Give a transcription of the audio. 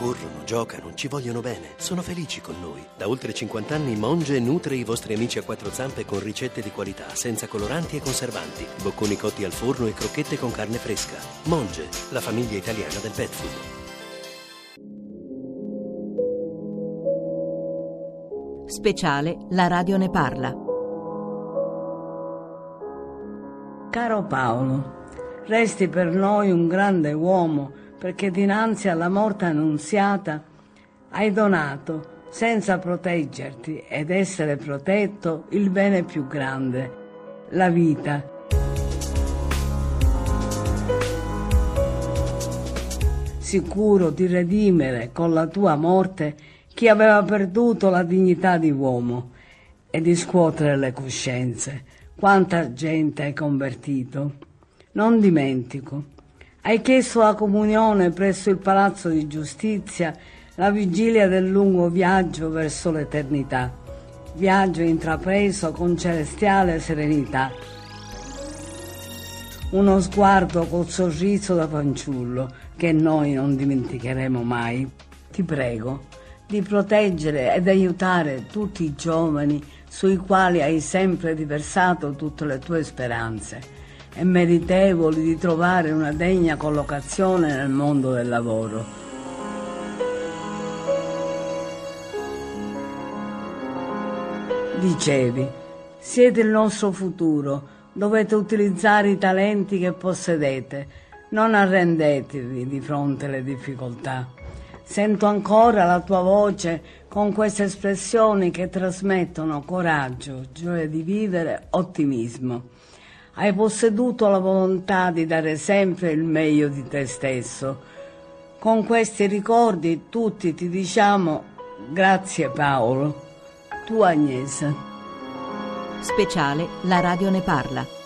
corrono, giocano, ci vogliono bene, sono felici con noi. Da oltre 50 anni Monge nutre i vostri amici a quattro zampe con ricette di qualità, senza coloranti e conservanti, bocconi cotti al forno e crocchette con carne fresca. Monge, la famiglia italiana del pet food. Speciale La radio ne parla. Caro Paolo, resti per noi un grande uomo perché dinanzi alla morte annunziata hai donato, senza proteggerti ed essere protetto, il bene più grande, la vita. Sicuro di redimere con la tua morte chi aveva perduto la dignità di uomo e di scuotere le coscienze. Quanta gente hai convertito. Non dimentico. Hai chiesto la comunione presso il Palazzo di Giustizia la vigilia del lungo viaggio verso l'eternità. Viaggio intrapreso con celestiale serenità. Uno sguardo col sorriso da fanciullo che noi non dimenticheremo mai. Ti prego di proteggere ed aiutare tutti i giovani sui quali hai sempre riversato tutte le tue speranze e meritevoli di trovare una degna collocazione nel mondo del lavoro. Dicevi, siete il nostro futuro, dovete utilizzare i talenti che possedete, non arrendetevi di fronte alle difficoltà. Sento ancora la tua voce con queste espressioni che trasmettono coraggio, gioia di vivere, ottimismo. Hai posseduto la volontà di dare sempre il meglio di te stesso. Con questi ricordi tutti ti diciamo grazie Paolo. Tu Agnese. Speciale La radio ne parla.